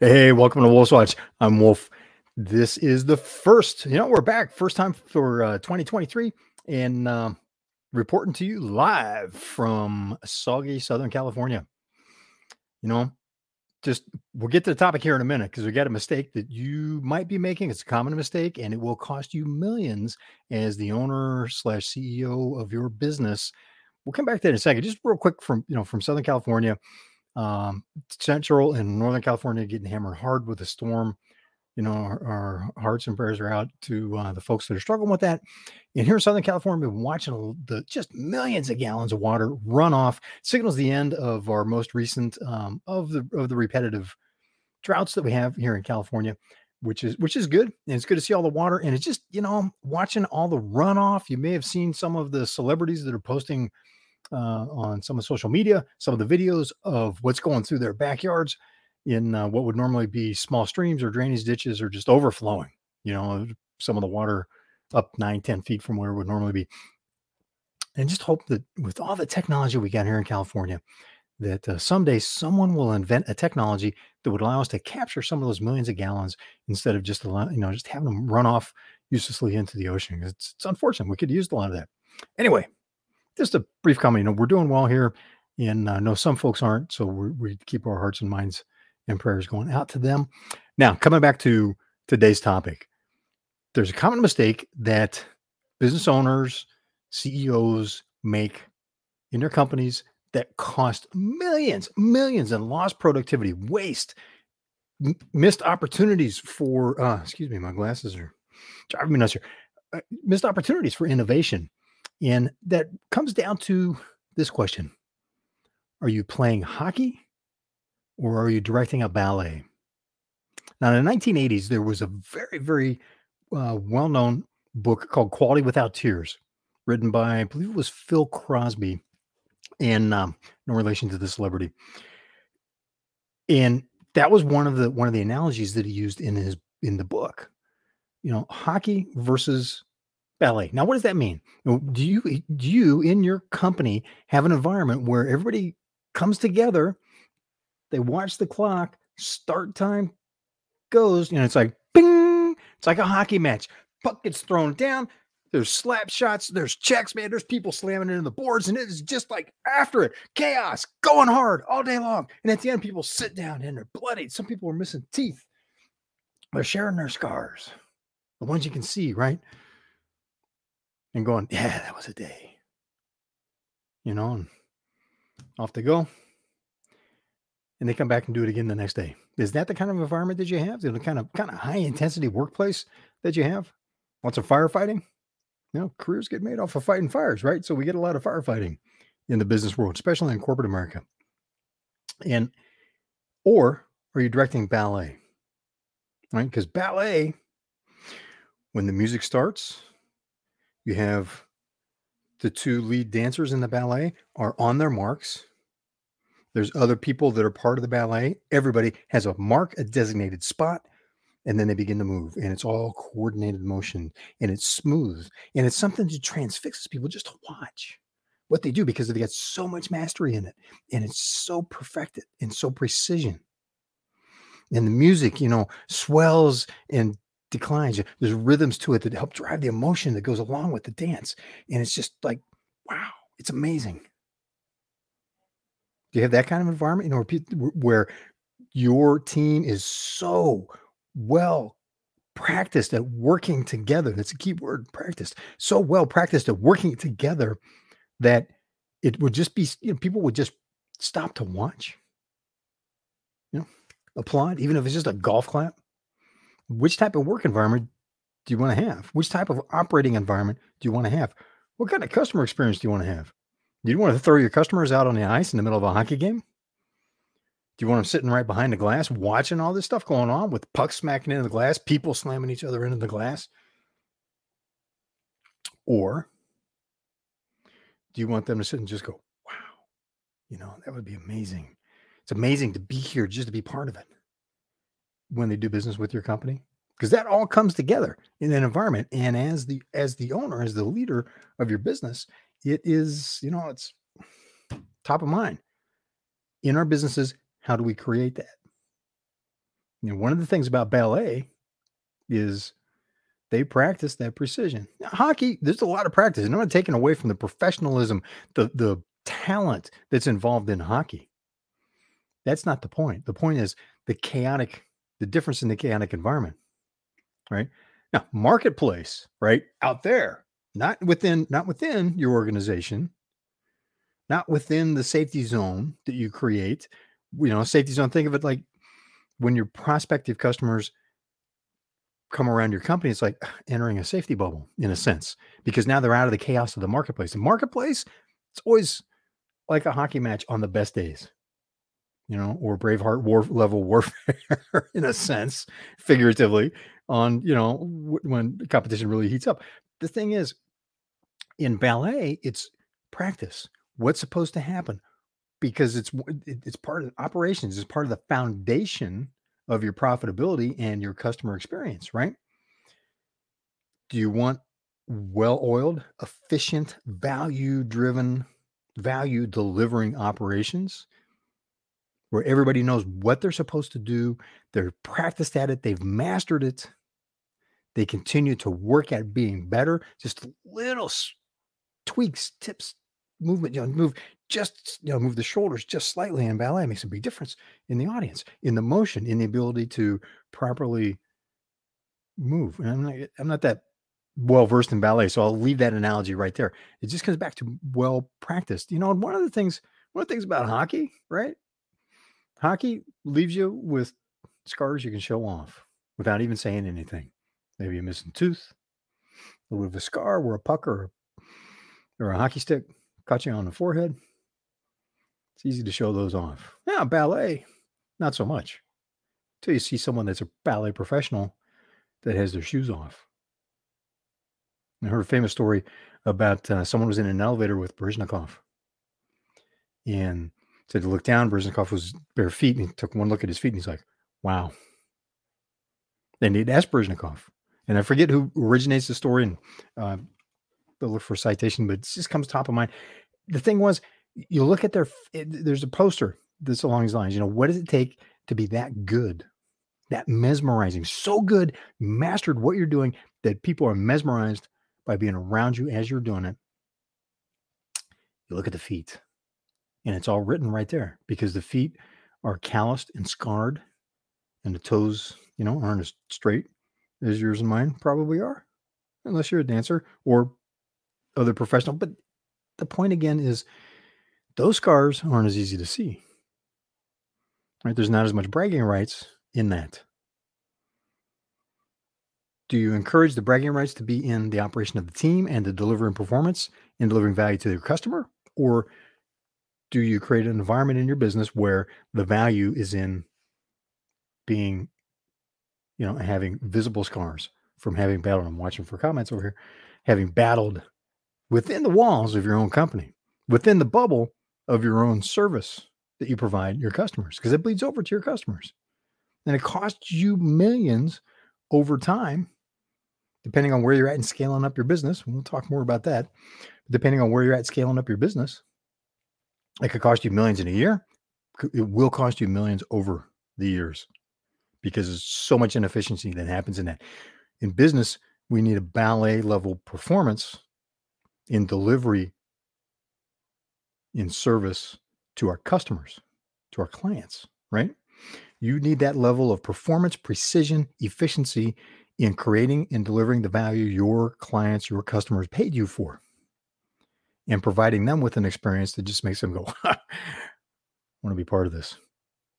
Hey, welcome to Wolf's Watch. I'm Wolf. This is the first, you know, we're back. First time for uh, 2023 and uh, reporting to you live from soggy Southern California. You know, just we'll get to the topic here in a minute because we got a mistake that you might be making. It's a common mistake and it will cost you millions as the owner slash CEO of your business. We'll come back to that in a second. Just real quick from, you know, from Southern California um, Central and Northern California getting hammered hard with the storm. You know, our, our hearts and prayers are out to uh, the folks that are struggling with that. And here in Southern California, we've been watching the just millions of gallons of water run off. Signals the end of our most recent um, of the of the repetitive droughts that we have here in California, which is which is good. And it's good to see all the water. And it's just you know watching all the runoff. You may have seen some of the celebrities that are posting uh, on some of social media, some of the videos of what's going through their backyards in uh, what would normally be small streams or drainage ditches or just overflowing. You know, some of the water up nine, 10 feet from where it would normally be. And just hope that with all the technology we got here in California, that uh, someday someone will invent a technology that would allow us to capture some of those millions of gallons instead of just allow, you know, just having them run off uselessly into the ocean. It's, it's unfortunate. We could use a lot of that. Anyway, just a brief comment. You know, we're doing well here, and uh, no, some folks aren't. So we keep our hearts and minds and prayers going out to them. Now, coming back to today's topic, there's a common mistake that business owners, CEOs make in their companies that cost millions, millions and lost productivity, waste, m- missed opportunities for, uh, excuse me, my glasses are driving me nuts here. Uh, missed opportunities for innovation and that comes down to this question Are you playing hockey or are you directing a ballet? Now, in the 1980s, there was a very, very uh, well known book called Quality Without Tears, written by, I believe it was Phil Crosby, and um, no relation to the celebrity. And that was one of the one of the analogies that he used in his in the book. You know, hockey versus ballet. Now, what does that mean? Do you eh, do you in your company have an environment where everybody comes together, they watch the clock, start time goes, know, it's like bing, it's like a hockey match. Puck gets thrown down. There's slap shots, there's checks, man. There's people slamming into the boards, and it's just like after it, chaos, going hard all day long. And at the end, people sit down and they're bloodied. Some people are missing teeth. They're sharing their scars, the ones you can see, right? And going, yeah, that was a day. You know, and off they go. And they come back and do it again the next day. Is that the kind of environment that you have? The kind of kind of high intensity workplace that you have? Lots of firefighting? You know, careers get made off of fighting fires, right? So we get a lot of firefighting in the business world, especially in corporate America. And or are you directing ballet? Right? Because ballet, when the music starts, you have the two lead dancers in the ballet are on their marks. There's other people that are part of the ballet. Everybody has a mark, a designated spot, and then they begin to move. And it's all coordinated motion and it's smooth. And it's something that transfixes people just to watch what they do because they've got so much mastery in it. And it's so perfected and so precision. And the music, you know, swells and declines. There's rhythms to it that help drive the emotion that goes along with the dance. And it's just like, wow, it's amazing. Do you have that kind of environment? You know, where your team is so well practiced at working together. That's a key word, practiced. So well practiced at working together that it would just be, you know, people would just stop to watch. You know, applaud, even if it's just a golf clap which type of work environment do you want to have? Which type of operating environment do you want to have? What kind of customer experience do you want to have? Do you want to throw your customers out on the ice in the middle of a hockey game? Do you want them sitting right behind the glass watching all this stuff going on with pucks smacking into the glass, people slamming each other into the glass? Or do you want them to sit and just go, wow, you know, that would be amazing. It's amazing to be here just to be part of it when they do business with your company because that all comes together in an environment and as the as the owner as the leader of your business it is you know it's top of mind in our businesses how do we create that You know, one of the things about ballet is they practice that precision. Now, hockey, there's a lot of practice, and I'm not taking away from the professionalism, the the talent that's involved in hockey. That's not the point. The point is the chaotic, the difference in the chaotic environment, right? Now, marketplace, right out there, not within, not within your organization, not within the safety zone that you create. You know, safety zone. Think of it like when your prospective customers come around your company, it's like entering a safety bubble in a sense, because now they're out of the chaos of the marketplace. The marketplace, it's always like a hockey match on the best days, you know, or Braveheart war level warfare in a sense, figuratively, on, you know, w- when competition really heats up. The thing is, in ballet, it's practice. What's supposed to happen? Because it's it's part of operations, it's part of the foundation of your profitability and your customer experience, right? Do you want well oiled, efficient, value driven, value delivering operations where everybody knows what they're supposed to do? They're practiced at it, they've mastered it. They continue to work at being better, just little tweaks, tips, movement, you know, move just you know move the shoulders just slightly in ballet makes a big difference in the audience in the motion in the ability to properly move and i'm not i'm not that well versed in ballet so i'll leave that analogy right there it just comes back to well practiced you know and one of the things one of the things about hockey right hockey leaves you with scars you can show off without even saying anything maybe a missing tooth a little bit of a scar where a puck or, or a hockey stick caught you on the forehead it's easy to show those off. Yeah, ballet, not so much. Until you see someone that's a ballet professional that has their shoes off. I heard a famous story about uh, someone was in an elevator with Baryshnikov and said to look down. Baryshnikov was bare feet and he took one look at his feet and he's like, wow. Then he'd ask Baryshnikov. And I forget who originates the story and uh, they'll look for a citation, but it just comes top of mind. The thing was, you look at their there's a poster that's along these lines you know what does it take to be that good that mesmerizing so good mastered what you're doing that people are mesmerized by being around you as you're doing it you look at the feet and it's all written right there because the feet are calloused and scarred and the toes you know aren't as straight as yours and mine probably are unless you're a dancer or other professional but the point again is those scars aren't as easy to see. Right? There's not as much bragging rights in that. Do you encourage the bragging rights to be in the operation of the team and the delivering performance and delivering value to your customer? Or do you create an environment in your business where the value is in being, you know, having visible scars from having battled? I'm watching for comments over here, having battled within the walls of your own company, within the bubble of your own service that you provide your customers because it bleeds over to your customers. And it costs you millions over time, depending on where you're at in scaling up your business. We'll talk more about that. Depending on where you're at scaling up your business, it could cost you millions in a year. It will cost you millions over the years because there's so much inefficiency that happens in that. In business, we need a ballet level performance in delivery in service to our customers, to our clients, right? You need that level of performance, precision, efficiency in creating and delivering the value your clients, your customers paid you for, and providing them with an experience that just makes them go, I want to be part of this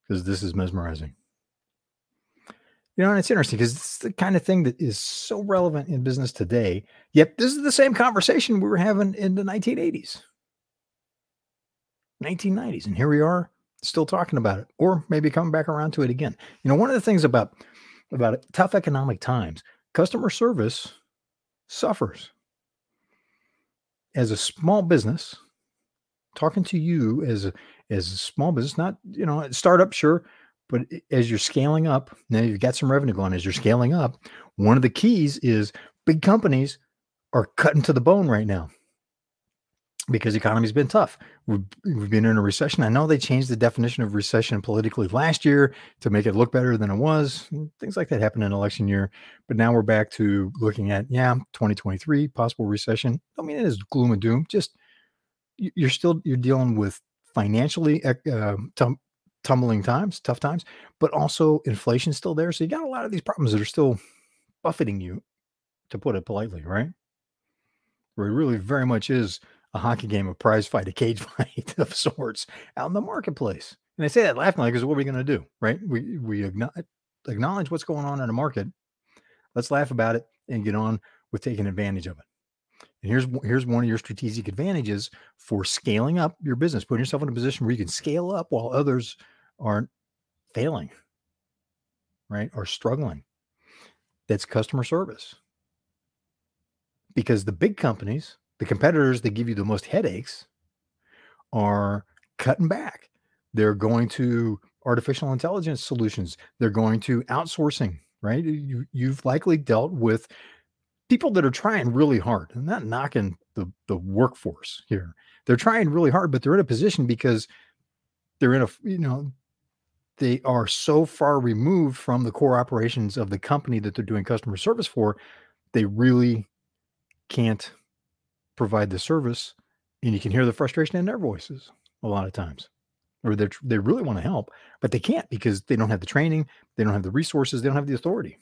because this is mesmerizing. You know, and it's interesting because it's the kind of thing that is so relevant in business today. Yet, this is the same conversation we were having in the 1980s. 1990s. And here we are still talking about it, or maybe coming back around to it again. You know, one of the things about about tough economic times, customer service suffers. As a small business, talking to you as a, as a small business, not you know startup, sure, but as you're scaling up, now you've got some revenue going. As you're scaling up, one of the keys is big companies are cutting to the bone right now because the economy's been tough. We've, we've been in a recession. I know they changed the definition of recession politically last year to make it look better than it was. Things like that happen in election year. But now we're back to looking at, yeah, 2023, possible recession. I mean, it is gloom and doom. Just you're still you're dealing with financially uh, tum- tumbling times, tough times, but also inflation's still there. So you got a lot of these problems that are still buffeting you, to put it politely, right? Where it really very much is a hockey game, a prize fight, a cage fight of sorts out in the marketplace. And I say that laughingly because what are we going to do, right? We we acknowledge what's going on in the market. Let's laugh about it and get on with taking advantage of it. And here's here's one of your strategic advantages for scaling up your business, putting yourself in a position where you can scale up while others aren't failing, right? Or struggling. That's customer service. Because the big companies the competitors that give you the most headaches are cutting back. They're going to artificial intelligence solutions. They're going to outsourcing, right? You, you've likely dealt with people that are trying really hard. I'm not knocking the, the workforce here. They're trying really hard, but they're in a position because they're in a, you know, they are so far removed from the core operations of the company that they're doing customer service for. They really can't provide the service and you can hear the frustration in their voices a lot of times or they they really want to help but they can't because they don't have the training they don't have the resources they don't have the authority.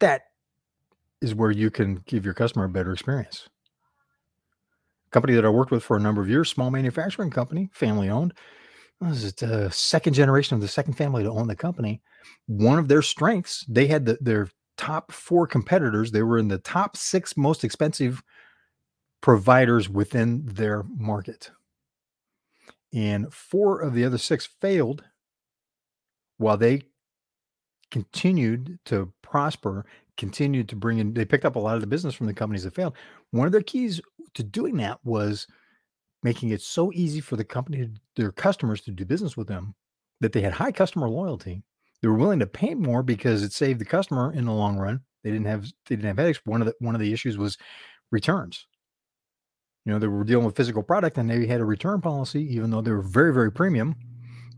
That is where you can give your customer a better experience. A company that i worked with for a number of years small manufacturing company family owned was it the second generation of the second family to own the company one of their strengths they had the, their top four competitors. They were in the top six most expensive providers within their market. And four of the other six failed while they continued to prosper, continued to bring in, they picked up a lot of the business from the companies that failed. One of their keys to doing that was making it so easy for the company, their customers to do business with them that they had high customer loyalty they were willing to pay more because it saved the customer in the long run. They didn't have they didn't have headaches. One of the one of the issues was returns. You know, they were dealing with physical product and they had a return policy, even though they were very, very premium.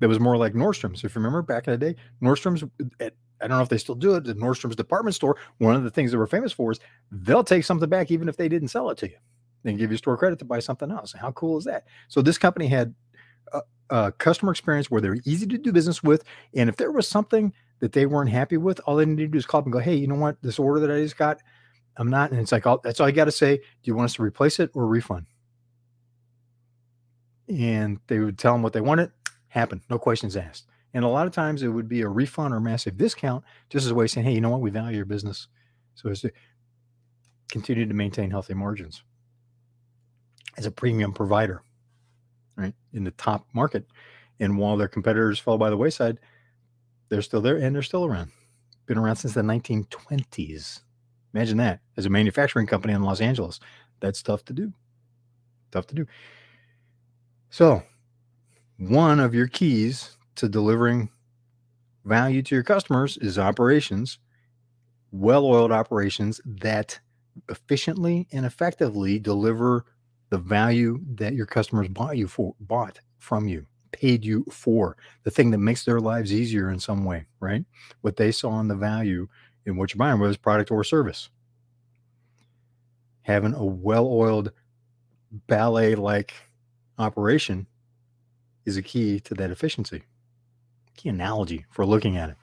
That was more like Nordstrom's. If you remember back in the day, Nordstrom's uh, at, I don't know if they still do it, the Nordstrom's department store, one of the things they were famous for is they'll take something back even if they didn't sell it to you. They give you store credit to buy something else. How cool is that? So this company had uh, uh, customer experience where they're easy to do business with. And if there was something that they weren't happy with, all they needed to do is call up and go, Hey, you know what? This order that I just got, I'm not. And it's like, all, that's all I got to say. Do you want us to replace it or refund? And they would tell them what they wanted, happen, no questions asked. And a lot of times it would be a refund or massive discount, just as a way of saying, Hey, you know what? We value your business. So as to continue to maintain healthy margins as a premium provider right, in the top market. And while their competitors fall by the wayside, they're still there and they're still around. Been around since the 1920s. Imagine that as a manufacturing company in Los Angeles. That's tough to do. Tough to do. So, one of your keys to delivering value to your customers is operations, well oiled operations that efficiently and effectively deliver the value that your customers bought you for bought from you paid you for the thing that makes their lives easier in some way right? What they saw in the value in what you're buying whether it's product or service. Having a well-oiled ballet like operation is a key to that efficiency. Key analogy for looking at it.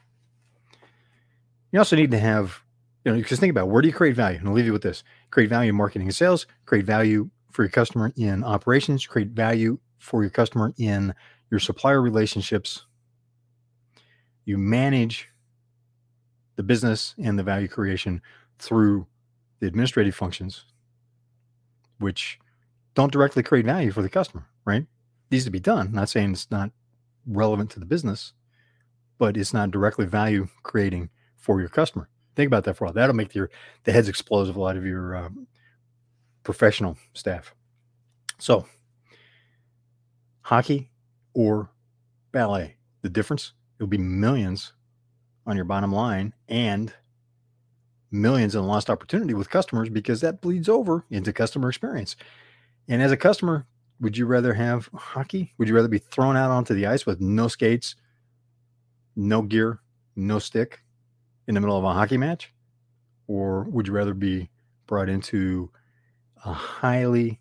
You also need to have you know because think about where do you create value? And i'll leave you with this. Create value in marketing and sales create value for your customer in operations, create value for your customer in your supplier relationships. You manage the business and the value creation through the administrative functions, which don't directly create value for the customer, right? Needs to be done. I'm not saying it's not relevant to the business, but it's not directly value creating for your customer. Think about that for a while. That'll make your the heads explode of a lot of your um, professional staff. So, hockey or ballet, the difference, it'll be millions on your bottom line and millions in lost opportunity with customers because that bleeds over into customer experience. And as a customer, would you rather have hockey? Would you rather be thrown out onto the ice with no skates, no gear, no stick in the middle of a hockey match? Or would you rather be brought into a highly,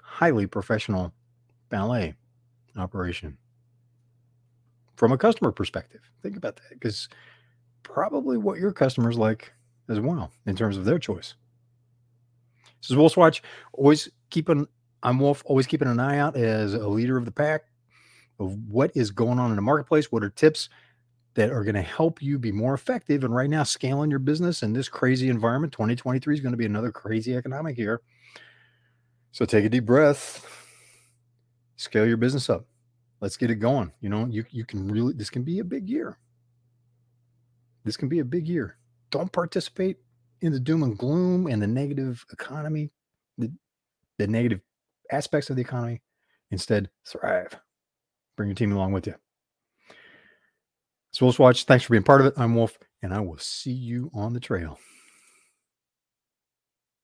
highly professional ballet operation? From a customer perspective, think about that because probably what your customers like as well in terms of their choice. This is Wolf Watch. Always keeping I'm Wolf, always keeping an eye out as a leader of the pack of what is going on in the marketplace. What are tips that are going to help you be more effective? And right now, scaling your business in this crazy environment, 2023 is going to be another crazy economic year. So take a deep breath, scale your business up. Let's get it going. You know, you, you can really, this can be a big year. This can be a big year. Don't participate in the doom and gloom and the negative economy, the, the negative aspects of the economy. Instead, thrive. Bring your team along with you. So, Wolf Watch, thanks for being part of it. I'm Wolf, and I will see you on the trail.